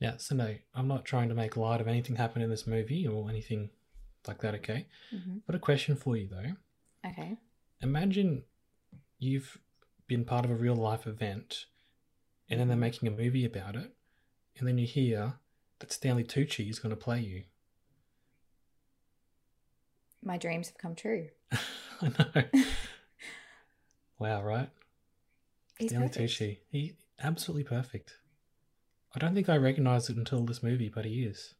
Yeah, so no, I'm not trying to make light of anything happened in this movie or anything like that, okay? Mhm. But a question for you though. Okay. Imagine you've been part of a real life event and then they're making a movie about it, and then you hear that Stanley Tucci is going to play you. My dreams have come true. I know. wow, right? He's Stanley perfect. Tucci. He absolutely perfect. I don't think I recognized it until this movie, but he is.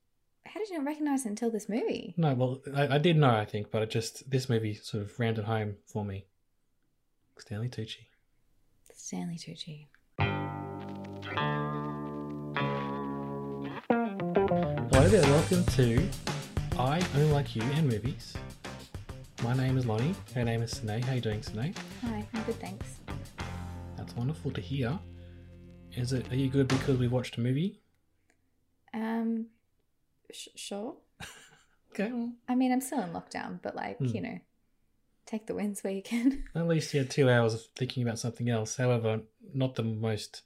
How did you not recognize it until this movie? No, well, I, I did know, I think, but it just this movie sort of rammed it home for me. Stanley Tucci. Stanley Tucci. Hello there, welcome to I Only Like You and Movies. My name is Lonnie. Her name is Sine. How are you doing, Sine? Hi, I'm good, thanks. That's wonderful to hear. Is it? Are you good because we watched a movie? Um, sh- sure. Okay, well, I mean, I'm still in lockdown, but like, Hmm. you know, take the wins where you can. at least you had two hours of thinking about something else. However, not the most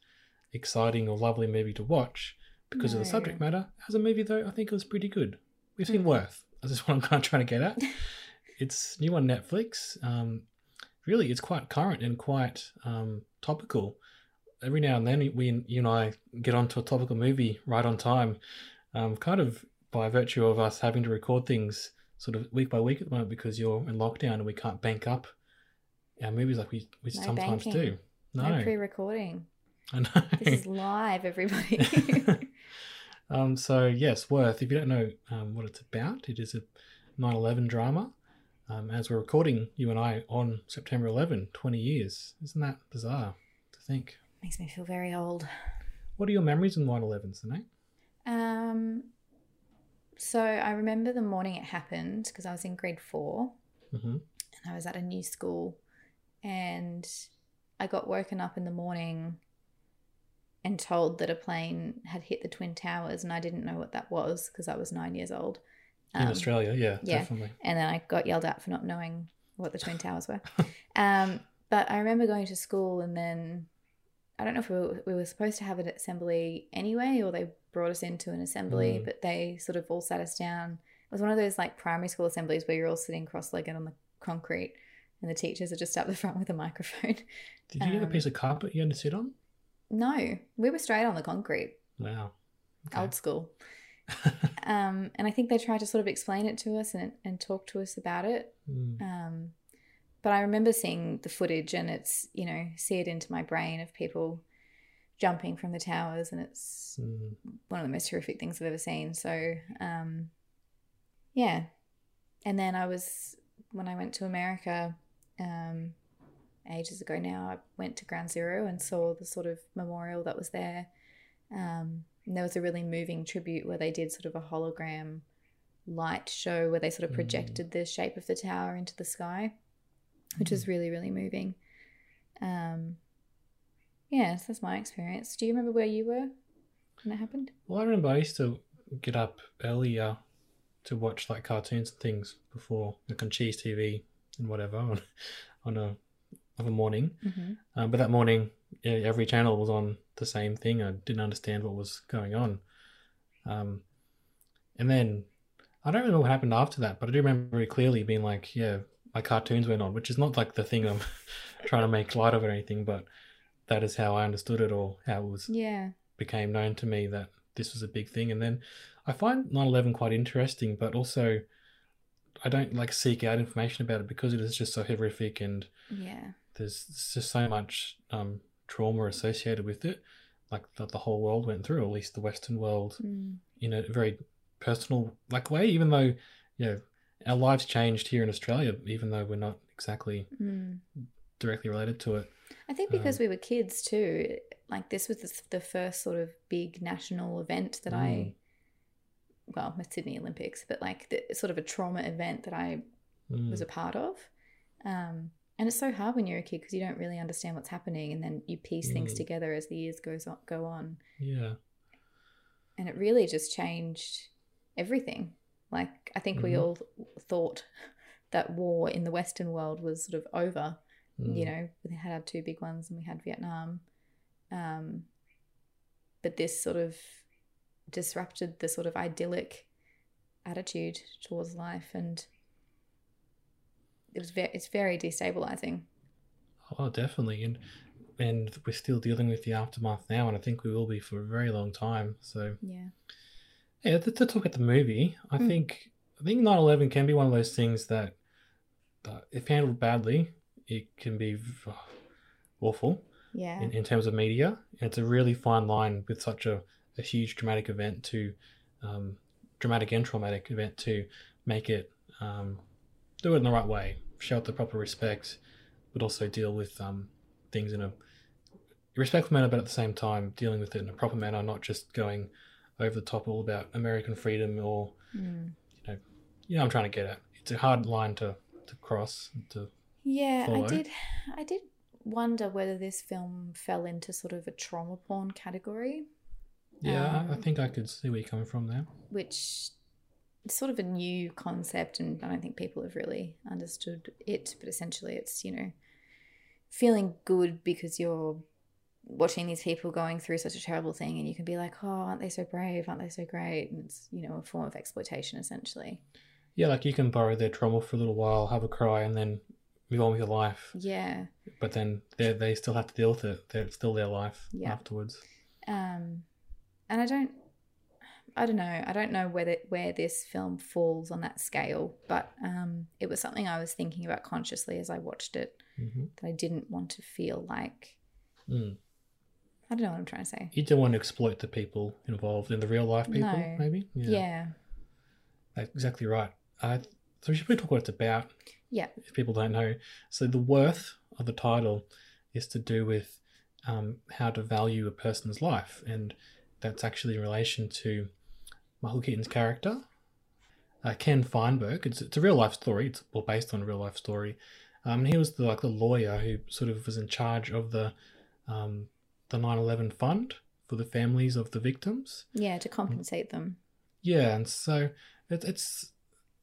exciting or lovely movie to watch because of the subject matter. As a movie, though, I think it was pretty good. We've seen Mhm. Worth. This is what I'm kind of trying to get at. it's new on Netflix. Um, really, it's quite current and quite um, topical. Every now and then, we, you and I get onto a topical movie right on time, um, kind of by virtue of us having to record things sort of week by week at the moment because you're in lockdown and we can't bank up our movies like we, we No sometimes banking. do. No, No, pre-recording. I know. This is live, everybody. um, so yes, Worth. If you don't know um, what it's about, it is a 9/11 drama. Um, as we're recording, you and I on September 11, 20 years. Isn't that bizarre to think? Makes me feel very old. What are your memories of 9/11, Sinead? Um, so I remember the morning it happened because I was in grade four Mm-hmm. and I was at a new school, and I got woken up in the morning and told that a plane had hit the twin towers, and I didn't know what that was because I was nine years old. In Um, Australia, yeah, yeah. definitely. and then I got yelled at for not knowing what the twin towers were. Um, but I remember going to school, and then I don't know if we were, we were supposed to have an assembly anyway, or they brought us into an assembly, Mm. but they sort of all sat us down. It was one of those like primary school assemblies where you're all sitting cross-legged on the concrete, and the teachers are just up the front with a microphone. Did you have a um, piece of carpet you had to sit on? No, we were straight on the concrete, Wow. Okay. old school. Um, and I think they tried to sort of explain it to us and, and talk to us about it. Mm. Um, but I remember seeing the footage and it's, you know, it into my brain of people jumping from the towers and it's Mm. one of the most horrific things I've ever seen. So, um, yeah. And then I was, when I went to America um, ages ago now, I went to Ground Zero and saw the sort of memorial that was there. Um, and there was a really moving tribute where they did sort of a hologram light show where they sort of Mm. projected the shape of the tower into the sky, which was really, really moving. Um, yeah, so that's my experience. Do you remember where you were when it happened? Well, I remember I used to get up earlier to watch like cartoons and things before, like on Cheese TV and whatever on, on a of a morning. Mm-hmm. Um, but that morning, yeah, every channel was on the same thing. I didn't understand what was going on. Um, and then I don't remember what happened after that, but I do remember very clearly being like, yeah, my cartoons went on, which is not like the thing I'm trying to make light of or anything, but that is how I understood it or how it was Yeah. became known to me that this was a big thing. And then I find 9/11 quite interesting, but also I don't like seek out information about it because it is just so horrific and Yeah. there's just so much um, trauma associated with it, like that the whole world went through, or at least the Western world, Mm. in a very personal like way. Even though you know our lives changed here in Australia, even though we're not exactly Mm. directly related to it. I think because Um, we were kids too, like this was the, the first sort of big national event that I, well, the Sydney Olympics, but like the sort of a trauma event that I Mm. was a part of. Um, and it's so hard when you're a kid because you don't really understand what's happening, and then you piece things Mm. together as the years goes on, go on, yeah. and it really just changed everything. Like I think we Mhm. all thought that war in the Western world was sort of over. You Mm. know, we had our two big ones, and we had Vietnam. Um, but this sort of disrupted the sort of idyllic attitude towards life, and it was very it's very destabilizing. Oh, definitely, and and we're still dealing with the aftermath now, and I think we will be for a very long time. So, Yeah. Yeah, to, to talk about the movie, I Mm. think I think 9/11 can be one of those things that, that if handled badly, it can be awful Yeah. in, in terms of media. And it's a really fine line with such a, a huge dramatic event to um, dramatic and traumatic event to make it um, do it in the right way, show it the proper respect, but also deal with um, things in a respectful manner, but at the same time dealing with it in a proper manner, not just going over the top all about American freedom or Mm. you know I'm trying to get at. It's a hard line to to cross. To Yeah, follow. I did. I did wonder whether this film fell into sort of a trauma porn category, yeah, I, I Um, think I could see where you're coming from there. which is sort of a new concept, and I don't think people have really understood it. But essentially, it's you know feeling good because you're watching these people going through such a terrible thing, and you can be like, "Oh, aren't they so brave? Aren't they so great?" And it's you know a form of exploitation, essentially. Yeah, like you can borrow their trauma for a little while, have a cry, and then move on with your life. Yeah. But then they they still have to deal with it. They're, it's still their life Yeah. afterwards. um and i don't i don't know i don't know whether where this film falls on that scale but um it was something i was thinking about consciously as i watched it hmm that i didn't want to feel like Mm. I don't know what i'm trying to say You don't want to exploit the people involved in the real life people, No. maybe. yeah That's exactly right. Uh, so we should probably talk what it's about. yeah if people don't know. So the worth of the title is to do with um, how to value a person's life, and that's actually in relation to Michael Keaton's character, uh, Ken Feinberg. It's, it's a real life story. It's well based on a real life story. Um, and he was the, like the lawyer who sort of was in charge of the um, the 9/11 fund for the families of the victims. yeah to compensate them Yeah, and so it, it's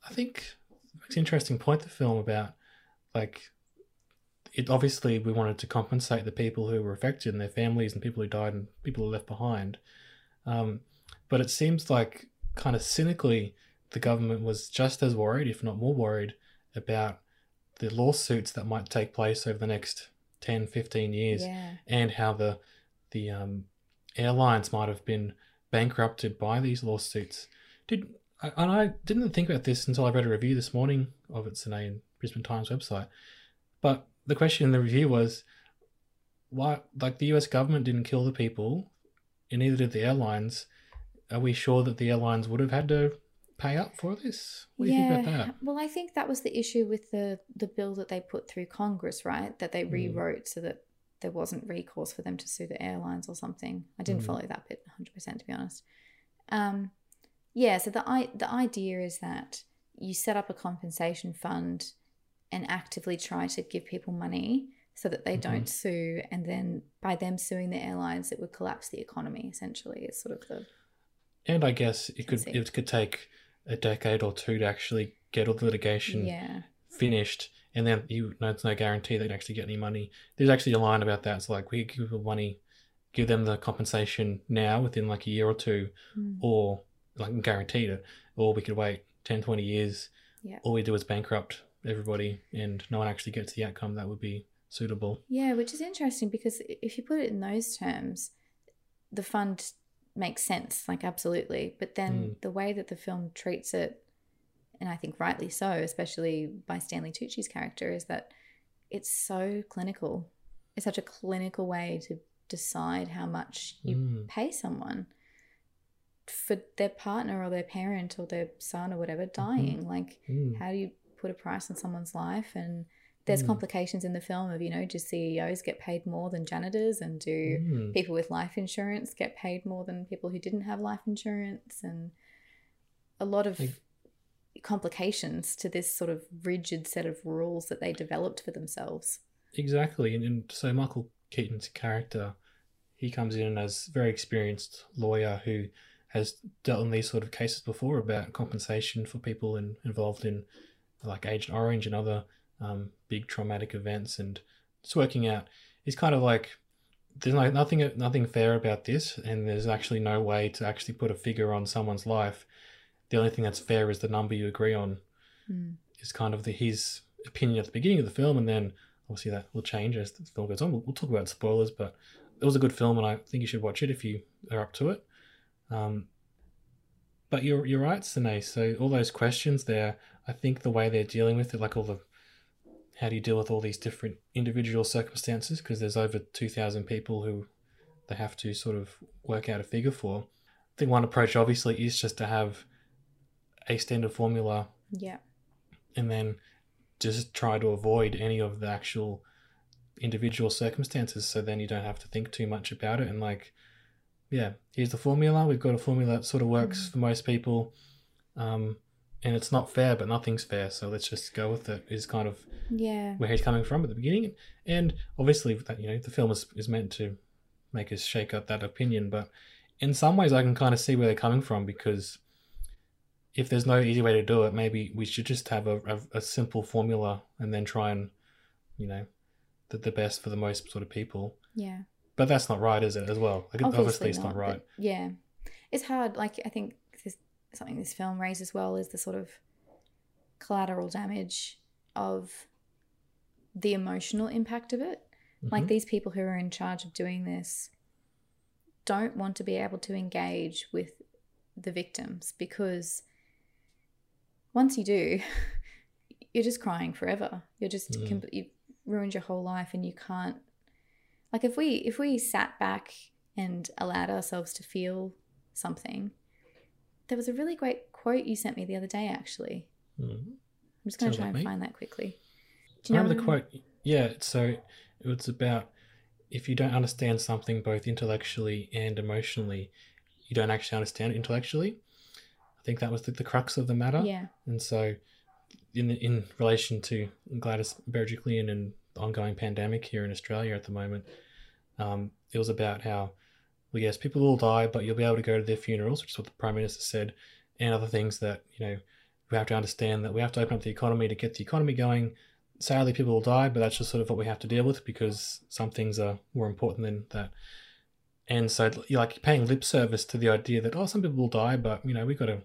I think it's an interesting point the film about like it obviously we wanted to compensate the people who were affected and their families and people who died and people who were left behind. Um, but it seems like kind of cynically the government was just as worried, if not more worried, about the lawsuits that might take place over the next 10, 15 years yeah and how the the um, airlines might have been bankrupted by these lawsuits. Did I- and I didn't think about this until I read a review this morning of it today in Brisbane Times website. But the question in the review was, why? Like the U.S. government didn't kill the people, and neither did the airlines. Are we sure that the airlines would have had to pay up for this? What do you think about that? Well, I think that was the issue with the the bill that they put through Congress, right? That they Mm. rewrote so that there wasn't recourse for them to sue the airlines or something. I didn't Mm. follow that bit 100% to be honest. Um, yeah, so the i the idea is that you set up a compensation fund and actively try to give people money so that they Mhm. don't sue and then by them suing the airlines it would collapse the economy essentially. It's sort of the And I guess it could it could take a decade or two to actually get all the litigation yeah. finished, and then you know it's no guarantee they can actually get any money. There's actually a line about that. It's like we give people money, give them the compensation now within like a year or two, Mm. or like guaranteed it, or we could wait 10, 20 years. Yeah. All we do is bankrupt everybody, and no one actually gets the outcome that would be suitable. Yeah, which is interesting because if you put it in those terms, the fund makes sense, like absolutely. But then Mm. the way that the film treats it, and I think rightly so, especially by Stanley Tucci's character, is that it's so clinical. It's such a clinical way to decide how much you Mm. pay someone for their partner or their parent or their son or whatever dying. Like, Mm. how do you put a price on someone's life and there's Mm. complications in the film of, you know, do CEOs get paid more than janitors and do Mm. people with life insurance get paid more than people who didn't have life insurance and a lot of Like- complications to this sort of rigid set of rules that they developed for themselves. Exactly, and, and so Michael Keaton's character, he comes in as a very experienced lawyer who has dealt in these sort of cases before about compensation for people in, involved in like Agent Orange and other um, big traumatic events, and it's working out. He's kind of like there's like nothing nothing fair about this, and there's actually no way to actually put a figure on someone's life. The only thing that's fair is the number you agree on Mm. is kind of the, his opinion at the beginning of the film, and then obviously that will change as the film goes on. We'll, we'll talk about spoilers, but it was a good film, and I think you should watch it if you are up to it. Um, but you're you're right, Sine. So all those questions there, I think the way they're dealing with it, like all the how do you deal with all these different individual circumstances? Because there's over two thousand people who they have to sort of work out a figure for. I think one approach obviously is just to have a standard formula Yeah. and then just try to avoid any of the actual individual circumstances. So then you don't have to think too much about it. And like yeah here's the formula. We've got a formula that sort of works for most people um and it's not fair but nothing's fair. So let's just go with it is kind of Yeah. where he's coming from at the beginning. And obviously that you know the film is, is meant to make us shake up that opinion. But in some ways i can kind of see where they're coming from because if there's no easy way to do it maybe we should just have a, a, a simple formula and then try and you know the, the best for the most sort of people Yeah. but that's not right is it as well like obviously, it's not, right yeah, it's hard. Like I think this, something this film raises well is the sort of collateral damage of the emotional impact of it. Like Mhm. these people who are in charge of doing this don't want to be able to engage with the victims because once you do, you're just crying forever. You're just Mm. com- you've ruined your whole life, and you can't. Like if we if we sat back and allowed ourselves to feel something, there was a really great quote you sent me the other day. Actually, Mhm. I'm just going to try like and me. find that quickly. Do you I remember the quote. Yeah, so it's about if you don't understand something both intellectually and emotionally, you don't actually understand it intellectually. I think that was the, the crux of the matter. Yeah, And so, in in relation to Gladys Berejiklian and the ongoing pandemic here in Australia at the moment, um, it was about how, well, yes, people will die, but you'll be able to go to their funerals, which is what the Prime Minister said, and other things that, you know, we have to understand that we have to open up the economy to get the economy going. Sadly, people will die, but that's just sort of what we have to deal with because some things are more important than that. And so, you're like paying lip service to the idea that, oh, some people will die, but, you know, we've got to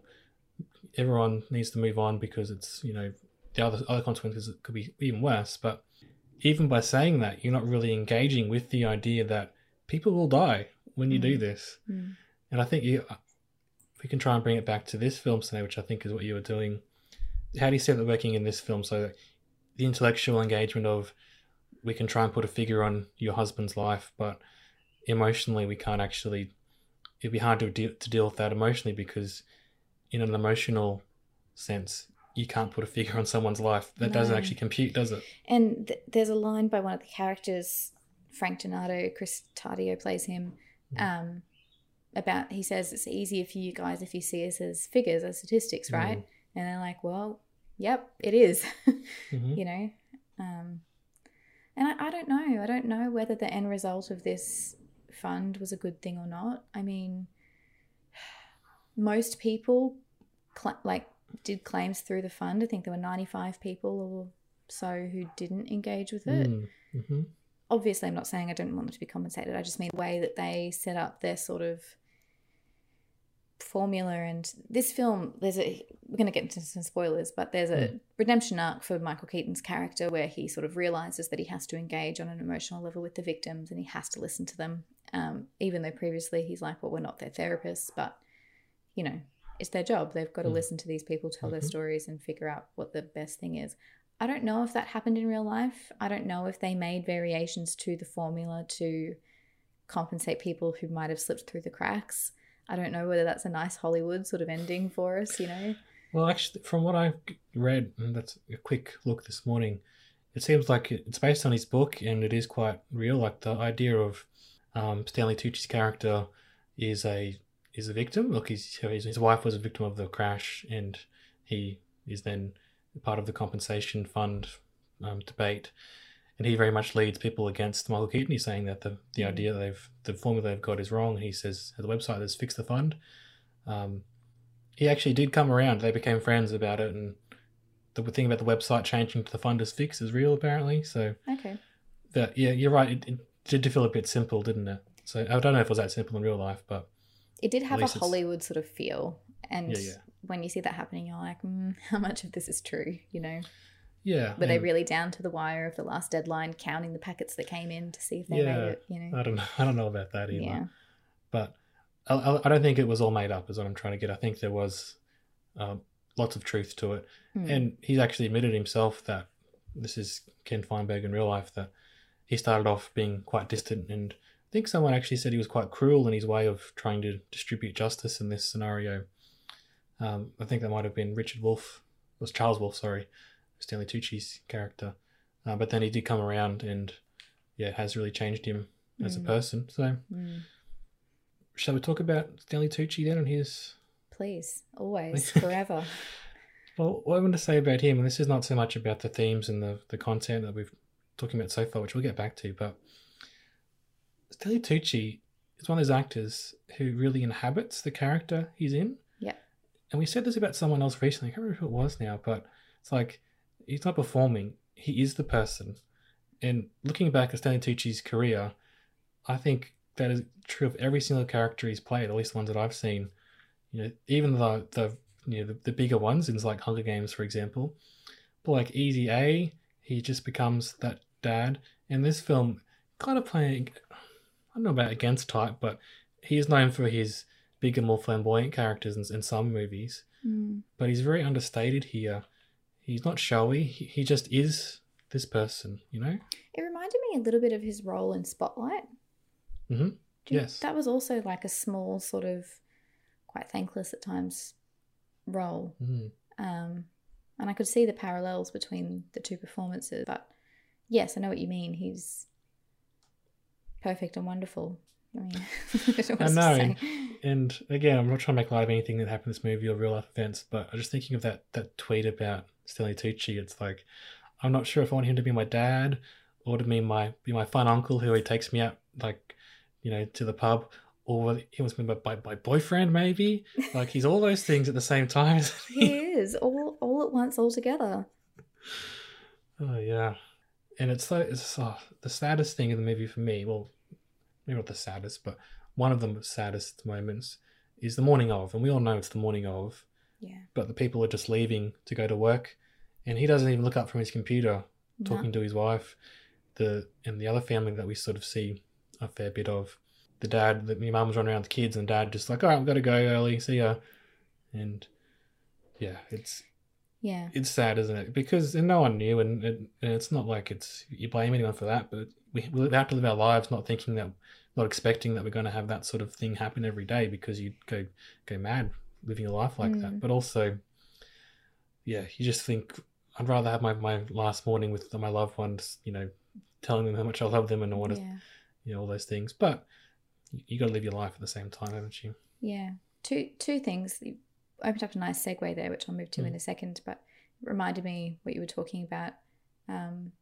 everyone needs to move on because it's you know the other other consequences could be even worse. But even by saying that, you're not really engaging with the idea that people will die when you do Mm. this. Mm. And I think you, we can try and bring it back to this film today, which I think is what you were doing. How do you see that working in this film? So the intellectual engagement of we can try and put a figure on your husband's life, but emotionally we can't actually. It'd be hard to deal, to deal with that emotionally because, in an emotional sense, you can't put a figure on someone's life. That doesn't actually compute, does it? And th- there's a line by one of the characters, Frank Donato, Chris Tardio plays him, um, about he says it's easier for you guys if you see us as figures, as statistics, right? And they're like, well, yep, it is, hmm you know. Um, and I, I don't know. I don't know whether the end result of this fund was a good thing or not. I mean, most people cl- like did claims through the fund. I think there were 95 people or so who didn't engage with it. Mm-hmm. Obviously, I'm not saying I don't want them to be compensated. I just mean the way that they set up their sort of formula. And this film, there's a we're going to get into some spoilers, but there's a Mm. redemption arc for Michael Keaton's character where he sort of realizes that he has to engage on an emotional level with the victims and he has to listen to them. Um, even though previously he's like, well, we're not their therapists, but you know, it's their job. They've got to Mm. listen to these people, tell their Mhm. stories, and figure out what the best thing is. I don't know if that happened in real life. I don't know if they made variations to the formula to compensate people who might have slipped through the cracks. I don't know whether that's a nice Hollywood sort of ending for us, you know? Well, actually, from what I read, and that's a quick look this morning, it seems like it's based on his book and it is quite real. Like the idea of um, Stanley Tucci's character is a is a victim. Look, his his wife was a victim of the crash, and he is then part of the compensation fund um, debate. And he very much leads people against Michael Keaton. He's saying that the, the idea they've the formula they've got is wrong. He says the website there's fix the fund. Um, he actually did come around. They became friends about it, and the thing about the website changing to the fund is fixed is real apparently. So Okay. that yeah, you're right. It, it did feel a bit simple, didn't it? So I don't know if it was that simple in real life, but It did have a it's- Hollywood sort of feel, and Yeah, yeah. when you see that happening, you're like, mm, how much of this is true? You know, yeah. were they really down to the wire of the last deadline, counting the packets that came in to see if they Yeah, made it? You know, I don't know. I don't know about that either. yeah, But I, I, don't think it was all made up. Is what I'm trying to get. I think there was um, lots of truth to it, Hmm. and he's actually admitted himself that this is Ken Feinberg in real life that he started off being quite distant, and I think someone actually said he was quite cruel in his way of trying to distribute justice in this scenario. Um, I think that might have been Richard Wolf, it was Charles Wolf, sorry, Stanley Tucci's character. Uh, but then he did come around and, yeah, it has really changed him as a Mm. person. So, Mm. shall we talk about Stanley Tucci then and his please, always, forever. Well, what I want to say about him, and this is not so much about the themes and the, the content that we've talking about so far, which we'll get back to, but Stanley Tucci is one of those actors who really inhabits the character he's in. Yeah. And we said this about someone else recently. I can't remember who it was now, but it's like he's not performing; he is the person. And looking back at Stanley Tucci's career, I think that is true of every single character he's played, at least the ones that I've seen. You know, even the the you know the, the bigger ones, in like Hunger Games, for example. But like Easy A, he just becomes that dad. in this film, kind of playing, I don't know about against type, but he is known for his bigger, more flamboyant characters in, in some movies. Mm. But he's very understated here. He's not showy. He, he just is this person, you know. It reminded me a little bit of his role in Spotlight. Mm-hmm. You- Yes. that was also like a small, sort of, quite thankless at times role. Mm. Um, and I could see the parallels between the two performances. But yes, I know what you mean. He's perfect and wonderful. I mean, I, know what I know. say. And again, I'm not trying to make light of anything that happened in this movie or real life events, but I'm just thinking of that that tweet about Stanley Tucci. It's like, I'm not sure if I want him to be my dad or to be my be my fun uncle who he takes me out like, you know, to the pub, or he wants to be my, my, my boyfriend maybe. Like he's all those things at the same time. isn't He is all all at once, all together. Oh yeah, and it's it's oh, the saddest thing in the movie for me. Well, maybe not the saddest, but one of the saddest moments is the morning of, and we all know it's the morning of. Yeah. But the people are just leaving to go to work, and he doesn't even look up from his computer, No. talking to his wife. The and the other family that we sort of see a fair bit of. The dad, the, my mum's running around with the kids, and dad just like, all right, we've got to go early. See ya. And yeah, it's Yeah. it's sad, isn't it? Because and no one knew, and, and, and it's not like it's you blame anyone for that, but we, we have to live our lives not thinking that, not expecting that we're going to have that sort of thing happen every day because you go go mad living a life like that. Mm. But also, yeah, you just think I'd rather have my, my last morning with my loved ones, you know, telling them how much I love them and all, Yeah. you know all those things. But you, you got to live your life at the same time, haven't you? Yeah. Two two things. Opened up a nice segue there, which I'll move to in Mm. a second, but it reminded me what you were talking about. Um,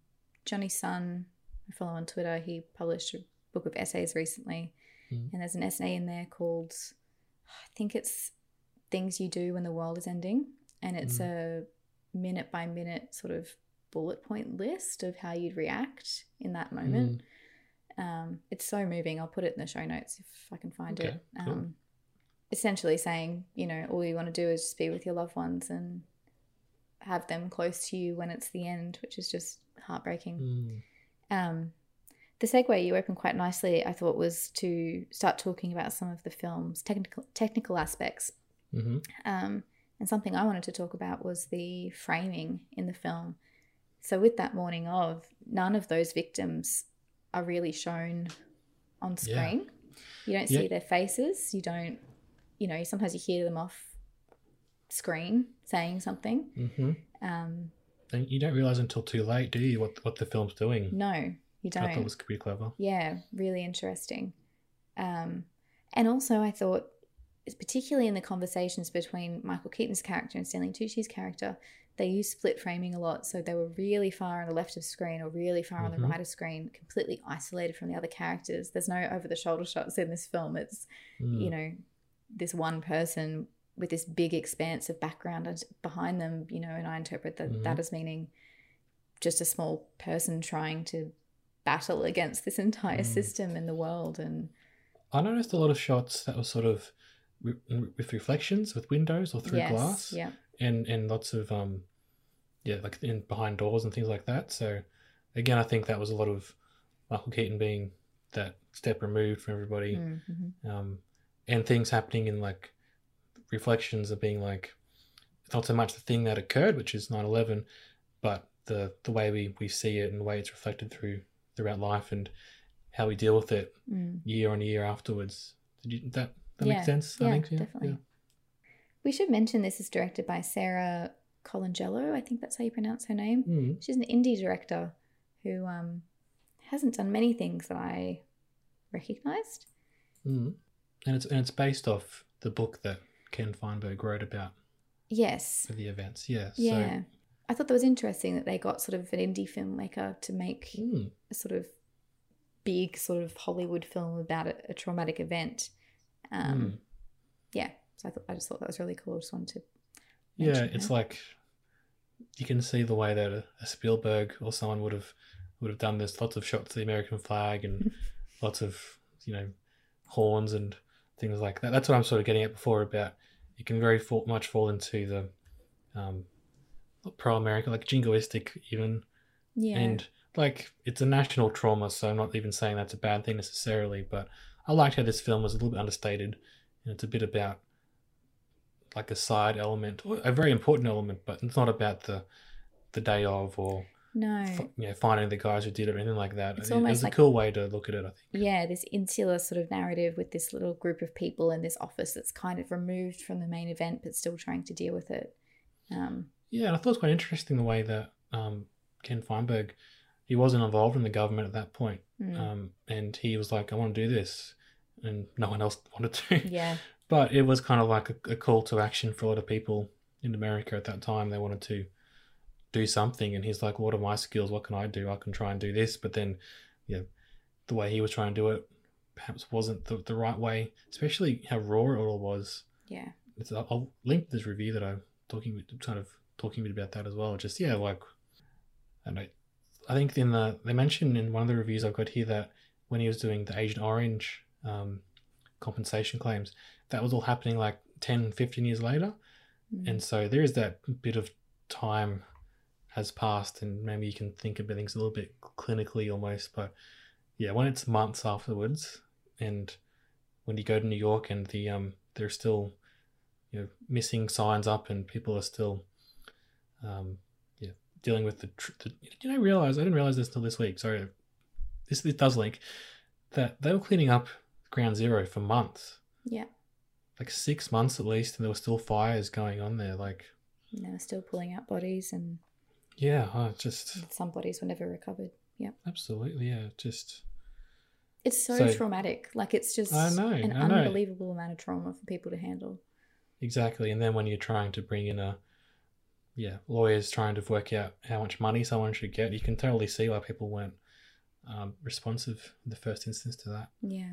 Jonny Sun, I follow on Twitter, he published a book of essays recently, Mm. and there's an essay in there called, I think it's Things You Do When the World is Ending, and it's a minute by minute sort of bullet point list of how you'd react in that moment. Um, it's so moving. I'll put it in the show notes if I can find Okay, it. cool. Essentially saying, you know, all you want to do is just be with your loved ones and have them close to you when it's the end, which is just heartbreaking. Mm. Um, the segue you opened quite nicely, I thought, was to start talking about some of the film's technical technical aspects. hmm Um, and something I wanted to talk about was the framing in the film. So, with that morning of, none of those victims are really shown on Yeah. screen. You don't Yeah. see their faces. You don't, you know, sometimes you hear them off screen saying something. hmm Um, then you don't realize until too late, do you, what what the film's doing? No, you don't. I thought it was pretty clever. Yeah, really interesting. Um, and also, I thought, particularly in the conversations between Michael Keaton's character and Stanley Tucci's character, they use split framing a lot. So they were really far on the left of screen or really far on Mhm. the right of screen, completely isolated from the other characters. There's no over the shoulder shots in this film. It's, Mm. you know, this one person with this big expanse of background behind them, you know, and I interpret that, that Mhm. as meaning just a small person trying to battle against this entire Mm. system in the world. And I noticed a lot of shots that were sort of re- with reflections, with windows or through yes, glass, yeah, and and lots of um, yeah, like in behind doors and things like that. So again, I think that was a lot of Michael Keaton being that step removed from everybody, Mhm. um, and things happening in like reflections of being like it's not so much the thing that occurred, which is 9-11, but the the way we we see it and the way it's reflected through throughout life and how we deal with it Mm. year on year afterwards. Did you that that Yeah, makes sense? yeah, I think definitely. We should mention this is directed by Sara Colangelo. I think that's how you pronounce her name. Mm. She's an indie director who um, hasn't done many things that I recognized. Mm. And it's and it's based off the book that Ken Feinberg wrote about Yes. the events. Yeah. Yeah. I thought that was interesting that they got sort of an indie filmmaker to make mm, a sort of big sort of Hollywood film about a, a traumatic event. Um, mm. Yeah. So I thought I just thought that was really cool. I just wanted to. yeah, it's that. like you can see the way that a, a Spielberg or someone would have would have done this. Lots of shots of the American flag and lots of you know horns and things like that. That's what I'm sort of getting at before about you can very fall, much fall into the um, pro American, like jingoistic even. yeah. And like it's a national trauma, so I'm not even saying that's a bad thing necessarily, but I liked how this film was a little bit understated and it's a bit about like a side element, or a very important element, but it's not about the the day of or no. fi- you know finding the guys who did it or anything like that. It's it, it almost was a cool way to look at it, I think. yeah, this insular sort of narrative with this little group of people in this office that's kind of removed from the main event but still trying to deal with it. Um, Yeah, and I thought it was quite interesting the way that um, Ken Feinberg he wasn't involved in the government at that point, mm, um, and he was like, "I want to do this," and no one else wanted to. yeah, But it was kind of like a, a call to action for a lot of people in America at that time. They wanted to do something, and he's like, "What are my skills? What can I do? I can try and do this." But then, you know, the way he was trying to do it perhaps wasn't the, the right way, especially how raw it all was. yeah, It's, I'll, I'll link this review that I'm talking kind of talking a bit about that as well. Just yeah, like I know. I think in the they mentioned in one of the reviews I've got here that when he was doing the Agent Orange um, compensation claims, that was all happening like 10, 15 years later. mm, And so there is that bit of time has passed, and maybe you can think of things a little bit clinically almost. But yeah, when it's months afterwards, and when you go to New York and the um, there's still you know missing signs up, and people are still um, yeah dealing with the. Tr- the did I realize I didn't realize this until this week. Sorry, this this does link that they were cleaning up Ground Zero for months yeah. like six months at least, and there were still fires going on there. Like, And they were still pulling out bodies, and yeah, just some bodies were never recovered. Yeah, absolutely, yeah, just it's so, So- traumatic. Like it's just I know, an I know. unbelievable amount of trauma for people to handle. exactly. And then when you're trying to bring in a, yeah, lawyers trying to work out how much money someone should get, you can totally see why people weren't um, responsive in the first instance to that. Yeah.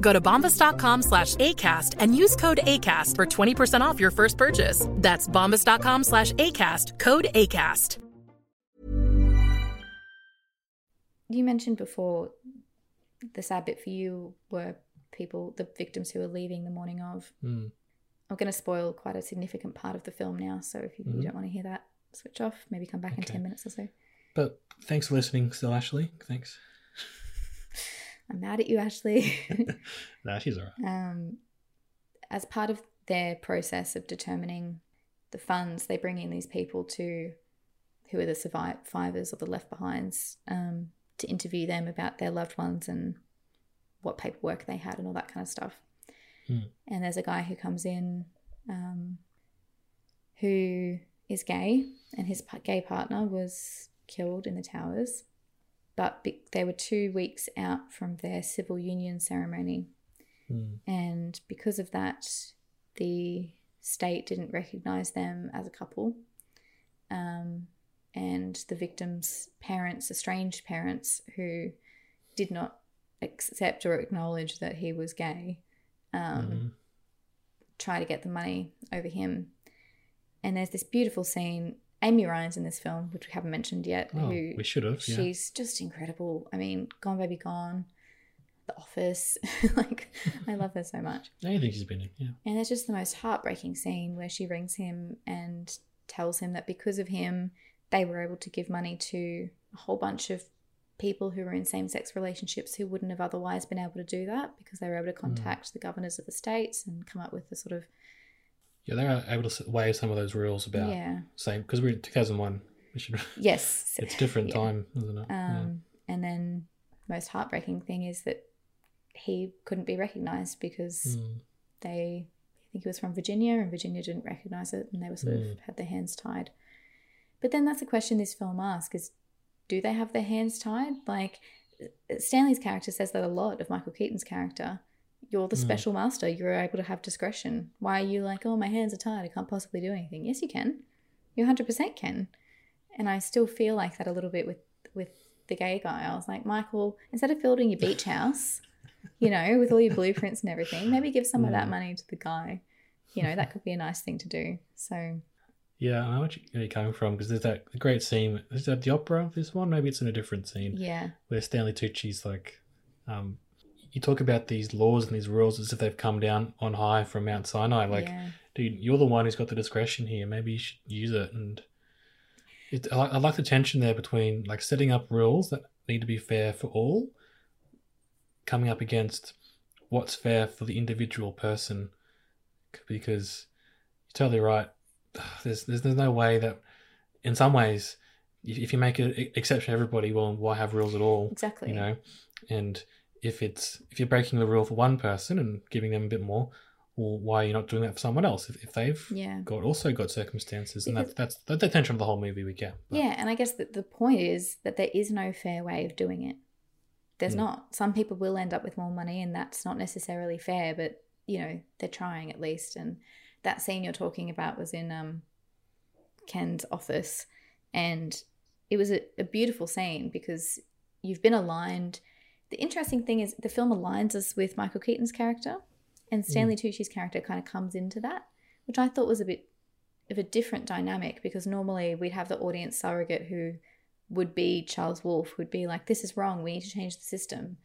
Go to bombas.com slash ACAST and use code ACAST for 20% off your first purchase. That's bombas.com slash ACAST, code ACAST. You mentioned before the sad bit for you were people, the victims who were leaving the morning of. Mm. I'm going to spoil quite a significant part of the film now, so if you, you Mhm. don't want to hear that, switch off. Maybe come back in 10 minutes or so. But thanks for listening, still, Ashley. Thanks. I'm mad at you, Ashley. nah, she's all right. um, as part of their process of determining the funds, they bring in these people to who are the survivors or the left behinds um, to interview them about their loved ones and what paperwork they had and all that kind of stuff. Hmm. And there's a guy who comes in um, who is gay, and his gay partner was killed in the towers. But they were two weeks out from their civil union ceremony Mm. and because of that, the state didn't recognize them as a couple. Um, and the victim's parents, estranged parents, who did not accept or acknowledge that he was gay, um, Mhm. try to get the money over him. And there's this beautiful scene. Amy Ryan's in this film, which we haven't mentioned yet. Oh, who we should have, yeah. She's just incredible. I mean, Gone Baby Gone, The Office. like, I love her so much. Anything she's been in, yeah. And there's just the most heartbreaking scene where she rings him and tells him that because of him, they were able to give money to a whole bunch of people who were in same sex relationships who wouldn't have otherwise been able to do that because they were able to hmm. contact the governors of the states and come up with a sort of Yeah, they were able to waive some of those rules about Yeah. same because we're in 2001. We should. yes it's different Yeah. time, isn't it? Yeah. Um, And then most heartbreaking thing is that he couldn't be recognized because Mm. they, I think he was from Virginia, and Virginia didn't recognize it, and they were sort Mm. of had their hands tied. But then that's a question this film asks: is do they have their hands tied? Like Stanley's character says that a lot of Michael Keaton's character. You're the Mm. special master. You're able to have discretion. Why are you like, oh, my hands are tired. I can't possibly do anything. Yes, you can. You 100% can. And I still feel like that a little bit with with the gay guy. I was like, Michael, instead of building your beach house, you know, with all your blueprints and everything, maybe give some of that Mm. money to the guy. You know, that could be a nice thing to do. So Yeah, I know what you're coming from because there's that great scene. Is that the opera? This one? Maybe it's in a different scene. yeah, Where Stanley Tucci's like, um, you talk about these laws and these rules as if they've come down on high from Mount Sinai. Like, yeah, dude, you're the one who's got the discretion here. Maybe you should use it. And it, I, I like the tension there between like setting up rules that need to be fair for all, coming up against what's fair for the individual person. Because you're totally right. There's there's, there's no way that, in some ways, if, if you make an exception everybody, well, why have rules at all? exactly. you know and if it's if you're breaking the rule for one person and giving them a bit more well why are you not doing that for someone else if, if they've Yeah. got also got circumstances and that's that's that's the tension of the whole movie we get But- Yeah, and I guess that the point is that there is no fair way of doing it. There's Mm. not. Some people will end up with more money, and that's not necessarily fair. But you know, they're trying at least. And that scene you're talking about was in um, Ken's office, and it was a, a beautiful scene because you've been aligned. The interesting thing is the film aligns us with Michael Keaton's character, and Stanley Tucci's character kind of comes into that, which I thought was a bit of a different dynamic because normally we'd have the audience surrogate who would be Charles Wolf, would be like, this is wrong, we need to change the system.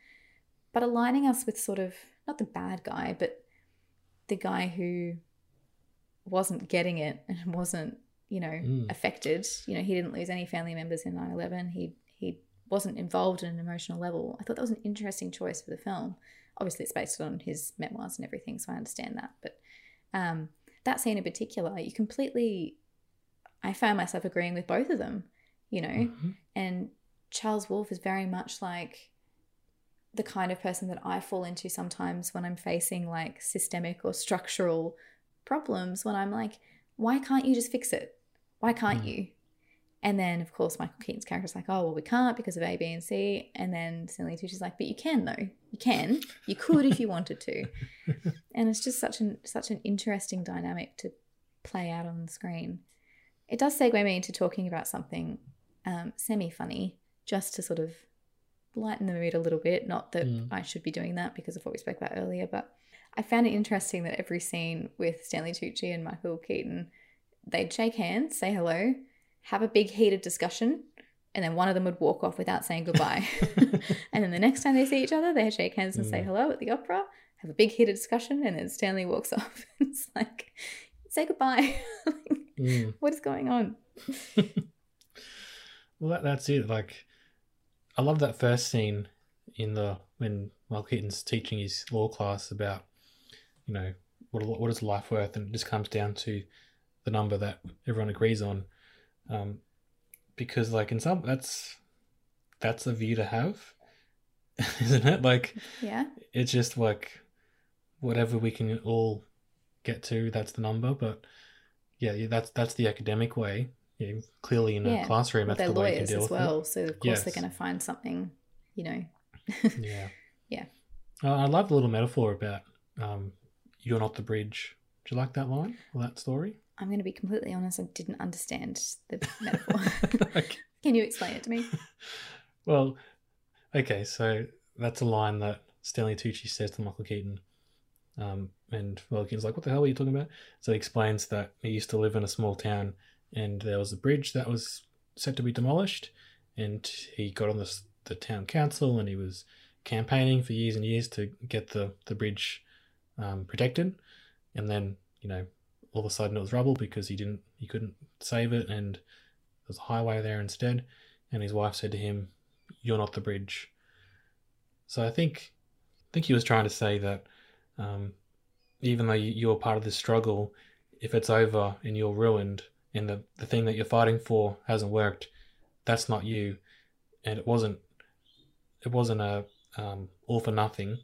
But aligning us with sort of, not the bad guy, but the guy who wasn't getting it and wasn't, you know, Mm. affected. You know, he didn't lose any family members in 9 11. He, he wasn't involved in an emotional level. I thought that was an interesting choice for the film. Obviously, it's based on his memoirs and everything, so I understand that. But um, that scene in particular, you completely, I found myself agreeing with both of them, you know. Mhm. And Charles Wolf is very much like the kind of person that I fall into sometimes when I'm facing like systemic or structural problems. When I'm like, why can't you just fix it? Why can't Mm. you? And then, of course, Michael Keaton's character's like, oh, well, we can't because of A, B, and C. And then Stanley Tucci's like, but you can, though. You can. You could if you wanted to. and it's just such an such an interesting dynamic to play out on the screen. It does segue me into talking about something um, semi funny, just to sort of lighten the mood a little bit. Not that Mm. I should be doing that because of what we spoke about earlier, but I found it interesting that every scene with Stanley Tucci and Michael Keaton, they'd shake hands, say hello, have a big heated discussion, and then one of them would walk off without saying goodbye. and then the next time they see each other, they shake hands and say Mm. hello at the opera, have a big heated discussion, and then Stanley walks off. it's like, say goodbye. Mm. what is going on? Well, that, that's it. Like, I love that first scene in the when Michael Keaton's teaching his law class about, you know, what what is life worth, and it just comes down to the number that everyone agrees on, um, because like in some that's that's a view to have, isn't it? Like, Yeah. it's just like whatever we can all get to, that's the number. But yeah, yeah that's that's the academic way. Yeah, clearly in a Yeah. classroom, that's they're the way lawyers deal as well, it. so of course they're going to find something, you know. Yeah. Yeah. Uh, I love the little metaphor about um, you're not the bridge. Do you like that line or that story? I'm going to be completely honest, I didn't understand the metaphor. Okay. Can you explain it to me? Well, okay, so that's a line that Stanley Tucci says to Michael Keaton. Um, and Michael Keaton's like, what the hell are you talking about? So he explains that he used to live in a small town and there was a bridge that was set to be demolished. And he got on the, the town council and he was campaigning for years and years to get the, the bridge um, protected. And then, you know, all of a sudden it was rubble because he didn't, he couldn't save it. And there was a highway there instead. And his wife said to him, you're not the bridge. So I think I think he was trying to say that um, even though you- you're part of this struggle, if it's over and you're ruined and the, the thing that you're fighting for hasn't worked, that's not you. And it wasn't it wasn't a um, all for nothing.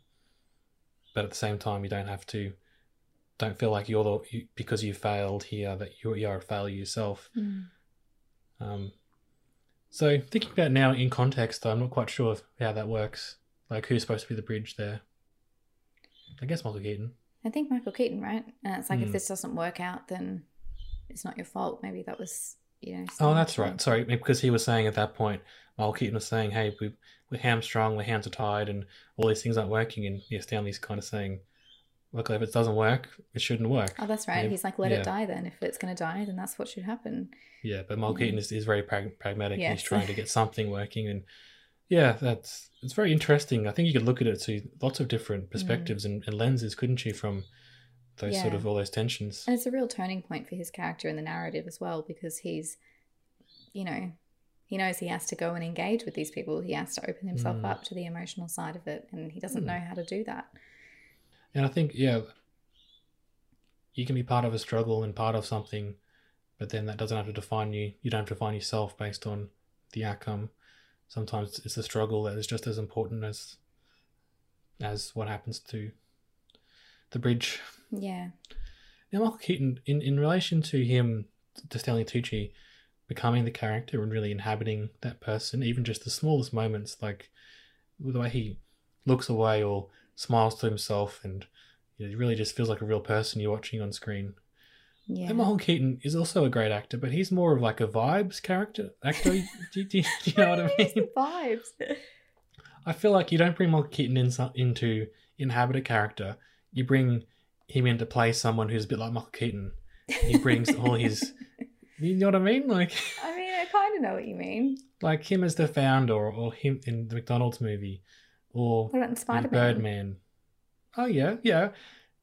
But at the same time, you don't have to don't feel like you're the you, because you failed here that you're, you're a failure yourself. Mm. Um, so thinking about now in context, I'm not quite sure how that works. Like who's supposed to be the bridge there? I guess Michael Keaton. I think Michael Keaton, right? And it's like if Mm. this doesn't work out, then it's not your fault. Maybe that was, you know. Oh, that's right. Sorry, because he was saying at that point, Michael Keaton was saying, "Hey, we we're hamstrung, our hands are tied, and all these things aren't working." And yeah, Stanley's kind of saying, "Look, if it doesn't work, it shouldn't work." Oh, that's right. Yeah, He's like, let yeah. it die then. If it's going to die, then that's what should happen. Yeah, but Mhm. Keaton is, is very prag- pragmatic. Yes. He's trying to get something working, and yeah, that's it's very interesting. I think you could look at it to lots of different perspectives and, and lenses, couldn't you, from those sort Mm. Of all those tensions. And it's a real turning point for his character in the narrative as well, because he's, you know, he knows he has to go and engage with these people. He has to open himself Mm. up to the emotional side of it, and he doesn't Mm. know how to do that. And I think, yeah, you can be part of a struggle and part of something, but then that doesn't have to define you. You don't have to define yourself based on the outcome. Sometimes it's the struggle that is just as important as as what happens to the bridge. Yeah. Now, Michael Keaton, in, in relation to him, to Stanley Tucci, becoming the character and really inhabiting that person, even just the smallest moments, like the way he looks away or smiles to himself, and you know, he really just feels like a real person you're watching on screen. Yeah. And Michael Keaton is also a great actor, but he's more of like a vibes character actor. do, do, do you know what I mean? vibes. I feel like you don't bring Michael Keaton in, into inhabit a character. You bring him in to play someone who's a bit like Michael Keaton. He brings all his. You know what I mean? Like, I mean, I kind of know what you mean. like him as the founder, or him in the McDonald's movie, or What about Spider Man? Birdman. Oh yeah, yeah.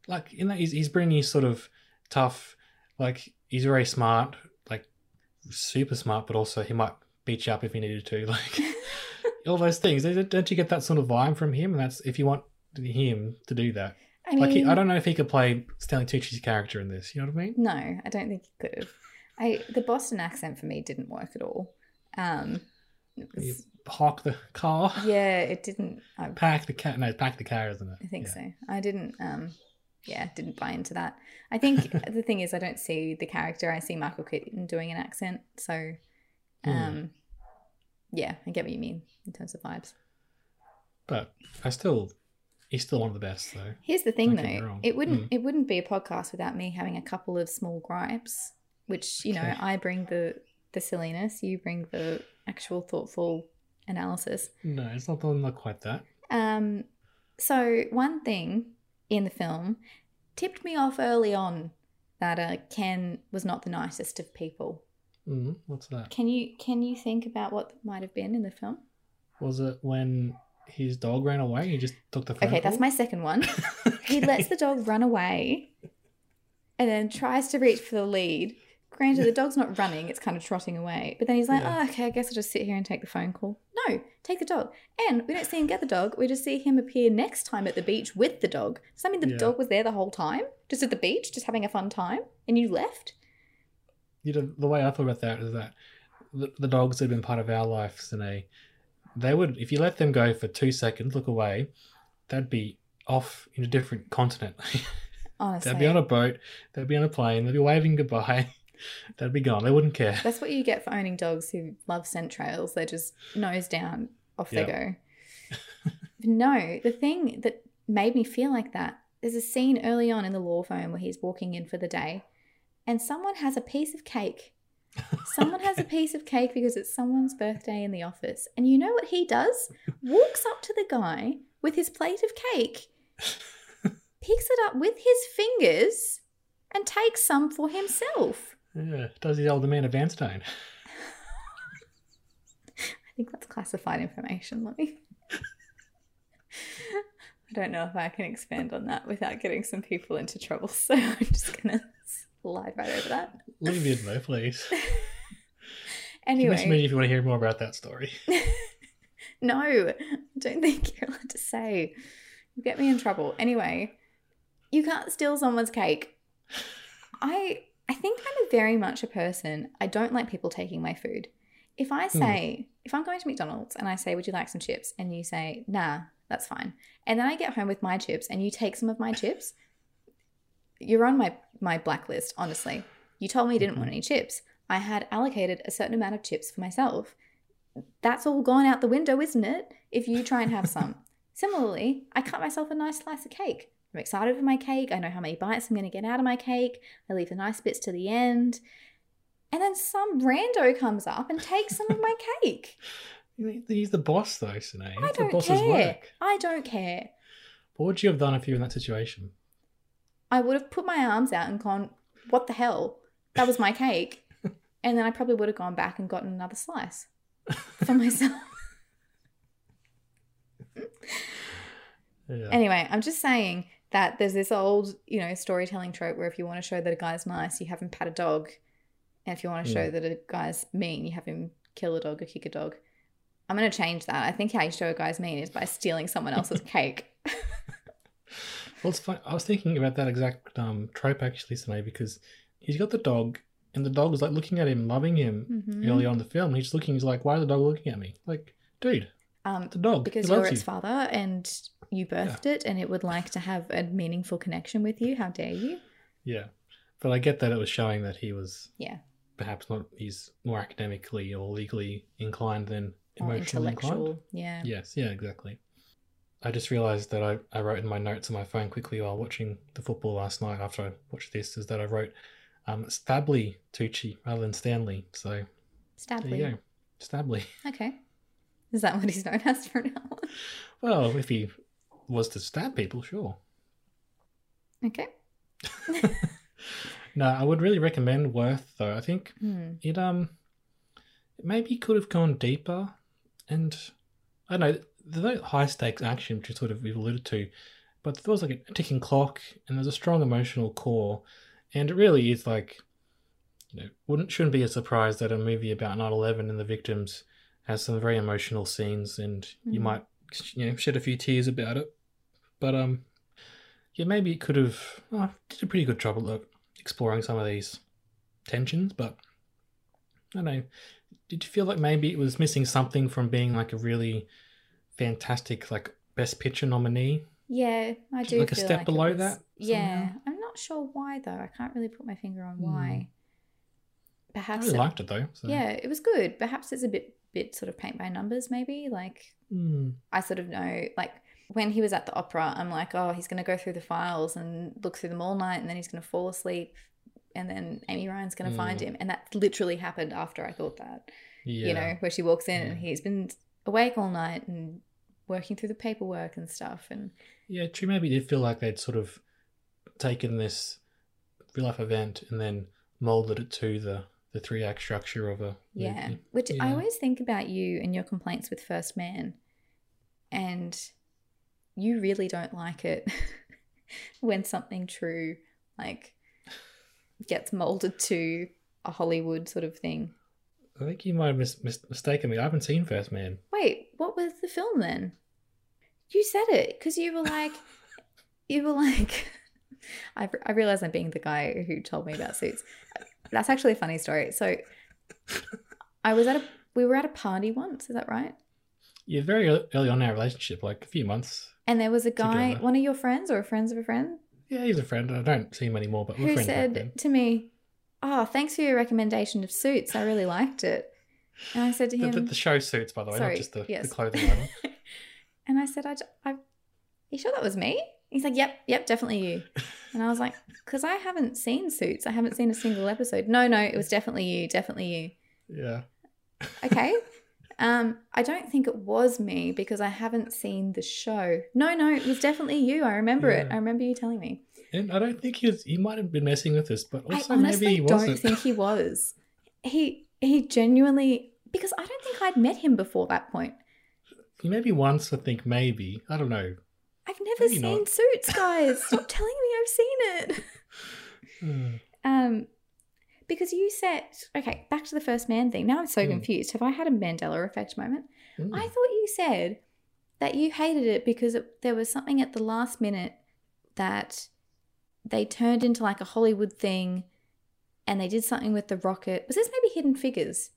Like in that, he's, he's bringing his sort of tough. Like he's very smart, like super smart, but also he might beat you up if he needed to. Like all those things. Don't you get that sort of vibe from him? And that's if you want him to do that. I mean, like he, I don't know if he could play Stanley Tucci's character in this. You know what I mean? No, I don't think he could have. I the Boston accent for me didn't work at all. Um, it You was, park the car, yeah, it didn't. I, pack the car. No, pack the car, isn't it? I think Yeah. so. I didn't. Um, yeah, didn't buy into that. I think the thing is, I don't see the character. I see Michael Keaton doing an accent, so Hmm. Um, yeah, I get what you mean in terms of vibes. But I still, he's still one of the best though. Here's the thing, Don't get me though. wrong. It wouldn't Mm. it wouldn't be a podcast without me having a couple of small gripes, which you know Okay. I bring the the silliness, you bring the actual thoughtful analysis. No, it's not not quite that. Um, so one thing in the film tipped me off early on that uh, Ken was not the nicest of people. Mm, what's that? Can you can you think about what might have been in the film? Was it when his dog ran away? He just took the phone. Okay, that's my second one. He lets the dog run away and then tries to reach for the lead. Granted, the dog's not running, it's kind of trotting away. But then he's like, Yeah. oh, okay, I guess I'll just sit here and take the phone call. No, take the dog. And we don't see him get the dog, we just see him appear next time at the beach with the dog. Does that mean the Yeah. dog was there the whole time? Just at the beach, just having a fun time? And you left? you know the way I thought about that is that the, the dogs that have been part of our lives, Sine, they would if you let them go for two seconds, look away, they'd be off in a different continent. Honestly. they'd be on a boat, they'd be on a plane, they'd be waving goodbye, they'd be gone. They wouldn't care. That's what you get for owning dogs who love scent trails. They're just nose down, off they go. no, the thing that made me feel like that, there's a scene early on in the law firm where he's walking in for the day and someone has a piece of cake. Someone has a piece of cake because it's someone's birthday in the office. And you know what he does? Walks up to the guy with his plate of cake, picks it up with his fingers, and takes some for himself. Yeah, does his older man of Vanstone? I think that's classified information, Louis. I don't know if I can expand on that without getting some people into trouble, so I'm just gonna slide right over that. Leave it though, please. Anyway. Message me if you want to hear more about that story. no, I don't think you're allowed to say. You get me in trouble. Anyway, you can't steal someone's cake. I I think I'm a very much a person. I don't like people taking my food. If I hmm. say, if I'm going to McDonald's and I say, "Would you like some chips?" and you say, "Nah, that's fine," and then I get home with my chips and you take some of my chips, you're on my my blacklist. Honestly, you told me you didn't want mm-hmm. any chips. I had allocated a certain amount of chips for myself. That's all gone out the window, isn't it? If you try and have some. Similarly, I cut myself a nice slice of cake. I'm excited for my cake. I know how many bites I'm going to get out of my cake. I leave the nice bits to the end. And then some rando comes up and takes some of my cake. He's the boss, though, Sine. I It's don't boss's care. work. I don't care. What would you have done if you were in that situation? I would have put my arms out and gone, What the hell? That was my cake. and then I probably would have gone back and gotten another slice for myself. Yeah. Anyway, I'm just saying that there's this old, you know, storytelling trope where if you want to show that a guy's nice, you have him pat a dog. And if you want to show Mm. that a guy's mean, you have him kill a dog or kick a dog. I'm going to change that. I think how you show a guy's mean is by stealing someone else's cake. Well, it's fun. I was thinking about that exact um, trope actually today because he's got the dog, and the dog is like looking at him, loving him Mhm. early on in the film. He's looking, he's like, "Why is the dog looking at me?" Like, dude, Um, the dog. because he you're its you. father and you birthed it and it would like to have a meaningful connection with you. How dare you? Yeah, but I get that it was showing that he was Yeah. perhaps not. He's more academically or legally inclined than emotionally inclined. Yeah. Yes, yeah, exactly. I just realized that I, I wrote in my notes on my phone quickly while watching the football last night after I watched this is that I wrote um, Stably Tucci rather than Stanley. So Stably. Stably. Okay. Is that what he's known as for now? Well, if he was to stab people, sure. Okay. No, I would really recommend Worth though. I think Hmm. it um it maybe could have gone deeper and I don't know the high stakes action which you sort of we've alluded to, but there was like a ticking clock and there's a strong emotional core and it really is like you know wouldn't shouldn't be a surprise that a movie about 9-11 and the victims has some very emotional scenes and you Mhm. might you know shed a few tears about it but um yeah maybe it could have oh, did a pretty good job of exploring some of these tensions but I don't know. Did you feel like maybe it was missing something from being like a really fantastic like best picture nominee? Yeah, I do. Like a step it below was- that Yeah, somehow? I'm not sure why though. I can't really put my finger on why. I perhaps really it- liked it though. So. yeah, it was good. Perhaps it's a bit bit sort of paint by numbers, maybe. Like Hmm. I sort of know, like when he was at the opera, I'm like, oh, he's going to go through the files and look through them all night, and then he's going to fall asleep, and then Amy Ryan's going to find Mm. him, and that literally happened after I thought that. Yeah. You know, where she walks in and he's been awake all night and working through the paperwork and stuff, and Yeah, true. Maybe did feel like they'd sort of taken this real life event and then molded it to the the three act structure of a yeah. movie. Which I always think about you and your complaints with First Man, and you really don't like it when something true like gets molded to a Hollywood sort of thing. I think you might have mis- mis- mistaken me. I haven't seen First Man. Wait, what was the film then? You said it because you were like, you were like, I, I realize I'm being the guy who told me about suits. That's actually a funny story. So I was at a, we were at a party once, is that right? Yeah, very early on in our relationship, like a few months. And there was a guy, Together. one of your friends or a friends of a friend, Yeah, he's a friend. I don't see him anymore, but we're who friends back then. said to me, Oh, thanks for your recommendation of suits. I really liked it. And I said to The, him, the, the show suits, by the way, Sorry, not just the, yes. the clothing item. And I said, I, I, you sure that was me? He's like, yep, yep, definitely you. And I was like, because I haven't seen Suits. I haven't seen a single episode. No, no, it was definitely you, definitely you. Yeah. Okay. um, I don't think it was me because I haven't seen the show. No, no, it was definitely you. I remember it. I remember you telling me. And I don't think he was, he might have been messing with us, but also I honestly maybe he don't wasn't. think he was. He he genuinely because I don't think I'd met him before that point. Maybe once, I think maybe. I don't know. I've never Maybe seen not. Suits, guys. Stop telling me I've seen it. Hmm. Um, because you said, okay, back to the first man thing. Now I'm so Mm. confused. Have I had a Mandela effect moment? Mm. I thought you said that you hated it because it, there was something at the last minute that they turned into like a Hollywood thing and they did something with the rocket. Was this maybe Hidden Figures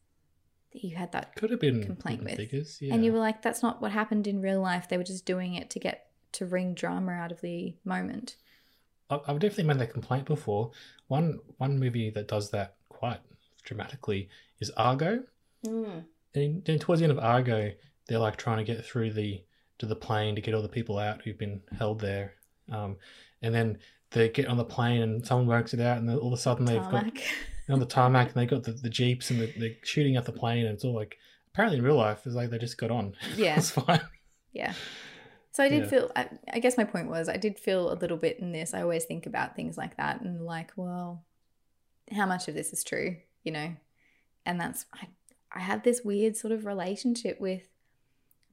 that you had that Could have been complaint with? Figures, yeah. And you were like, that's not what happened in real life. They were just doing it to get to wring drama out of the moment. I've definitely made that complaint before. One one movie that does that quite dramatically is Argo. And then towards the end of Argo, they're like trying to get through the to the plane to get all the people out who've been held there. Um, and then they get on the plane and someone works it out, and then all of a sudden they've Tarmac. got on the tarmac and they've got the, the jeeps and the, they're shooting at the plane, and it's all like apparently in real life it's like they just got on. Yeah. it's fine. Yeah. So I did Yeah. feel, I, I guess my point was, I did feel a little bit in this. I always think about things like that and like, well, how much of this is true, you know? And that's, I, I have this weird sort of relationship with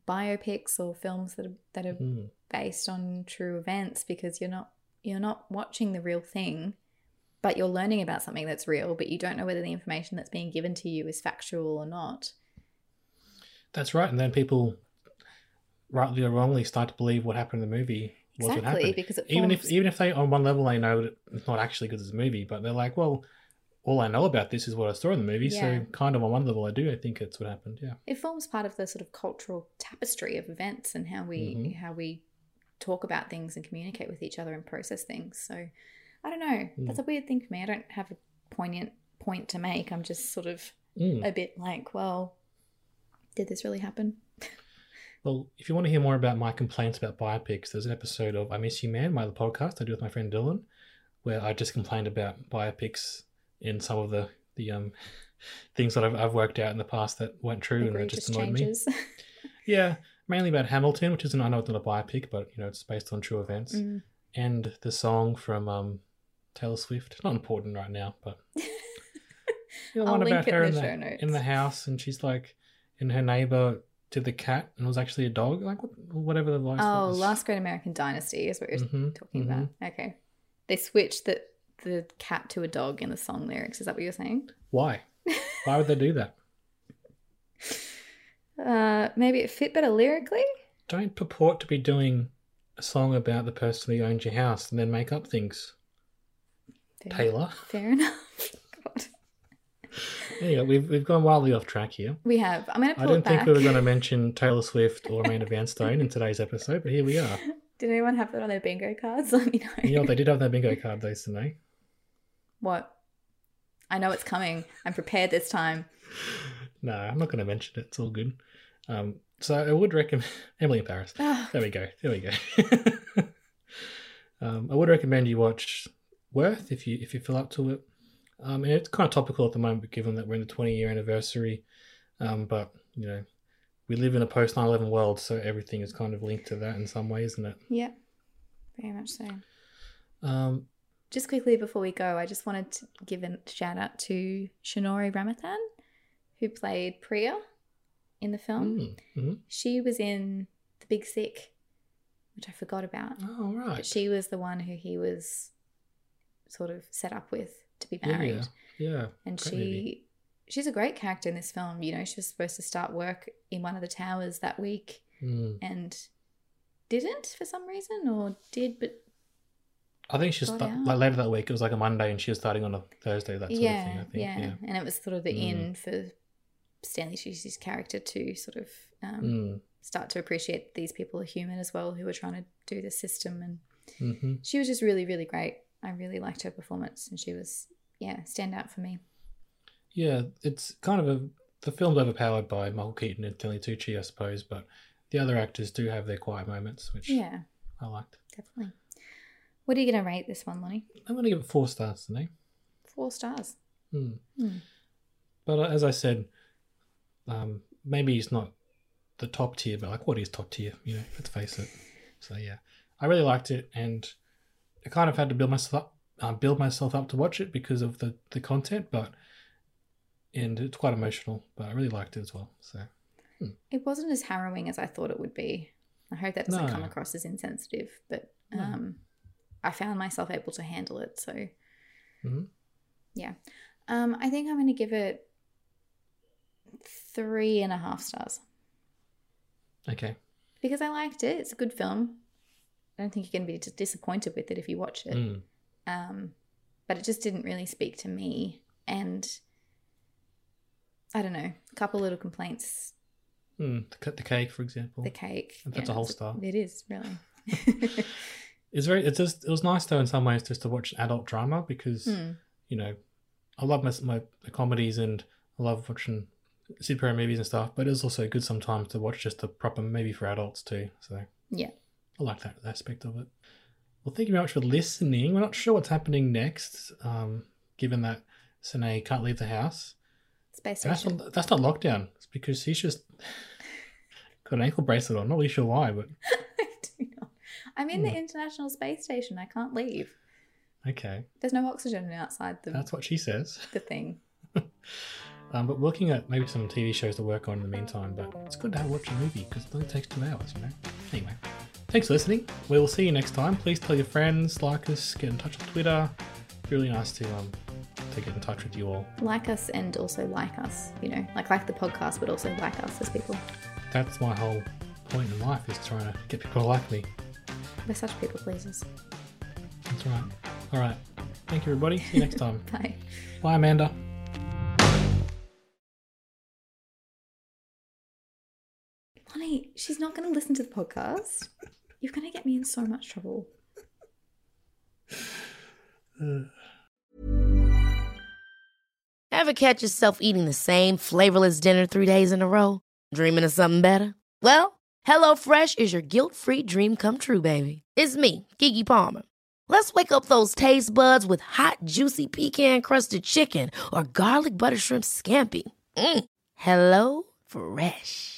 biopics or films that are, that are Mm. based on true events because you're not, you're not watching the real thing, but you're learning about something that's real, but you don't know whether the information that's being given to you is factual or not. That's right. And then people, rightly or wrongly, start to believe what happened in the movie was what Exactly, happened. because even if even if they on one level they know it's not actually good as a movie, but they're like, well, all I know about this is what I saw in the movie. Yeah. So kind of on one level, I do. I think it's what happened. Yeah. it forms part of the sort of cultural tapestry of events and how we Mhm. how we talk about things and communicate with each other and process things so i don't know that's a weird thing for me i don't have a poignant point to make i'm just sort of Mm. a bit like well did this really happen Well, if you want to hear more about my complaints about biopics, there's an episode of I Miss You Man, my other podcast I do with my friend Dylan, where I just complained about biopics in some of the the um things that I've, I've worked out in the past that weren't true and that just annoyed me. Yeah, mainly about Hamilton, which isn't I know it's not a biopic, but you know it's based on true events, Mm. and the song from um Taylor Swift. Not important right now, but the I'll one link about it her in in the the, show notes. in the house, and she's like, and her neighbor to the cat, and it was actually a dog, like whatever the voice oh was. last great american dynasty is what you're Mhm, talking about okay they switched the the cat to a dog in the song lyrics is that what you're saying Why? Why would they do that? uh maybe it fit better lyrically Don't purport to be doing a song about the person who owns your house and then make up things. Fair- Taylor. fair enough. Yeah, we've we've gone wildly off track here. We have. I'm going to I pull it didn't back. think we were going to mention Taylor Swift or Amanda Vanstone in today's episode, but here we are. Did anyone have that on their bingo cards? Let me know. You know, they did have their bingo card those today. What? I know it's coming. I'm prepared this time. No, I'm not going to mention it. It's all good. Um, so I would recommend Emily in Paris. Ah. There we go. There we go. um, I would recommend you watch Worth if you if you feel up to it. Um, and it's kind of topical at the moment, given that we're in the 20 year anniversary. Um, but you know, we live in a post 9/11 world, so everything is kind of linked to that in some way, isn't it? Yeah, very much so. Um, Just quickly before we go, I just wanted to give a shout out to Shunori Ramanathan, who played Priya in the film. mm, mhm. She was in The Big Sick, which I forgot about. Oh right. But she was the one who he was sort of set up with to be married. Yeah. and great she movie. she's a great character in this film. You know, she was supposed to start work in one of the towers that week Mm. and didn't for some reason, or did but I think she's out. like later that week. It was like a Monday, and she was starting on a Thursday. That sort yeah, of thing. I think. yeah, Yeah. and it was sort of the Mm. in for Stanley Tucci's character to sort of um, Mm. start to appreciate these people are human as well, who are trying to do the system. And hmm she was just really, really great. I really liked her performance, and she was yeah stand out for me. Yeah, it's kind of a the film's overpowered by Michael Keaton and Stanley Tucci, I suppose, but the other actors do have their quiet moments, which Yeah, I liked. definitely. What are you gonna rate this one, Lonnie? I'm going to give it four stars today. Four stars. Hmm. Hmm. But uh, as I said, um, maybe it's not the top tier, but like what is top tier? You know, let's face it. So yeah, I really liked it, and I kind of had to build myself up, uh, build myself up to watch it because of the the content, but and it's quite emotional. But I really liked it as well. So It wasn't as harrowing as I thought it would be. I hope that doesn't No. come across as insensitive, but No. um, I found myself able to handle it. So, Mhm. yeah. Um, I think I'm going to give it three and a half stars okay, because I liked it. It's a good film. I don't think you're going to be disappointed with it if you watch it. Mm. Um, but it just didn't really speak to me. And I don't know, a couple little complaints. Mm. The, the cake, for example. The cake. That's a whole star. It is, really. It's very. It's just. It was nice though in some ways just to watch adult drama because Hmm. you know, I love my my the comedies and I love watching superhero movies and stuff. But it's also good sometimes to watch just a proper movie for adults too. So Yeah. I like that aspect of it. Well, thank you very much for listening. We're not sure what's happening next, um, given that Sine can't leave the house. Space that's station. not, that's not lockdown. It's because he's just got an ankle bracelet on. Not really sure why, but I do not. I'm in the Hmm. International Space Station. I can't leave. okay. There's no oxygen outside the, That's what she says. the thing. Um, but we're looking at maybe some TV shows to work on in the meantime. But it's good to have watch a movie because it only takes two hours, you know. Anyway, thanks for listening. We will see you next time. Please tell your friends, like us, get in touch on Twitter. Really nice to um to get in touch with you all. Like us and also like us. You know, like like the podcast, but also like us as people. That's my whole point in life is trying to get people to like me. We're such people pleasers. That's right. All right. Thank you, everybody. See you next time. Bye. Bye, Amanda. Lonnie, she's not going to listen to the podcast. You're going to get me in so much trouble. Ever catch yourself eating the same flavorless dinner three days in a row? Dreaming of something better? Well, HelloFresh is your guilt free dream come true, baby. It's me, Gigi Palmer. Let's wake up those taste buds with hot, juicy pecan crusted chicken or garlic butter shrimp scampi. Mm. Hello Fresh.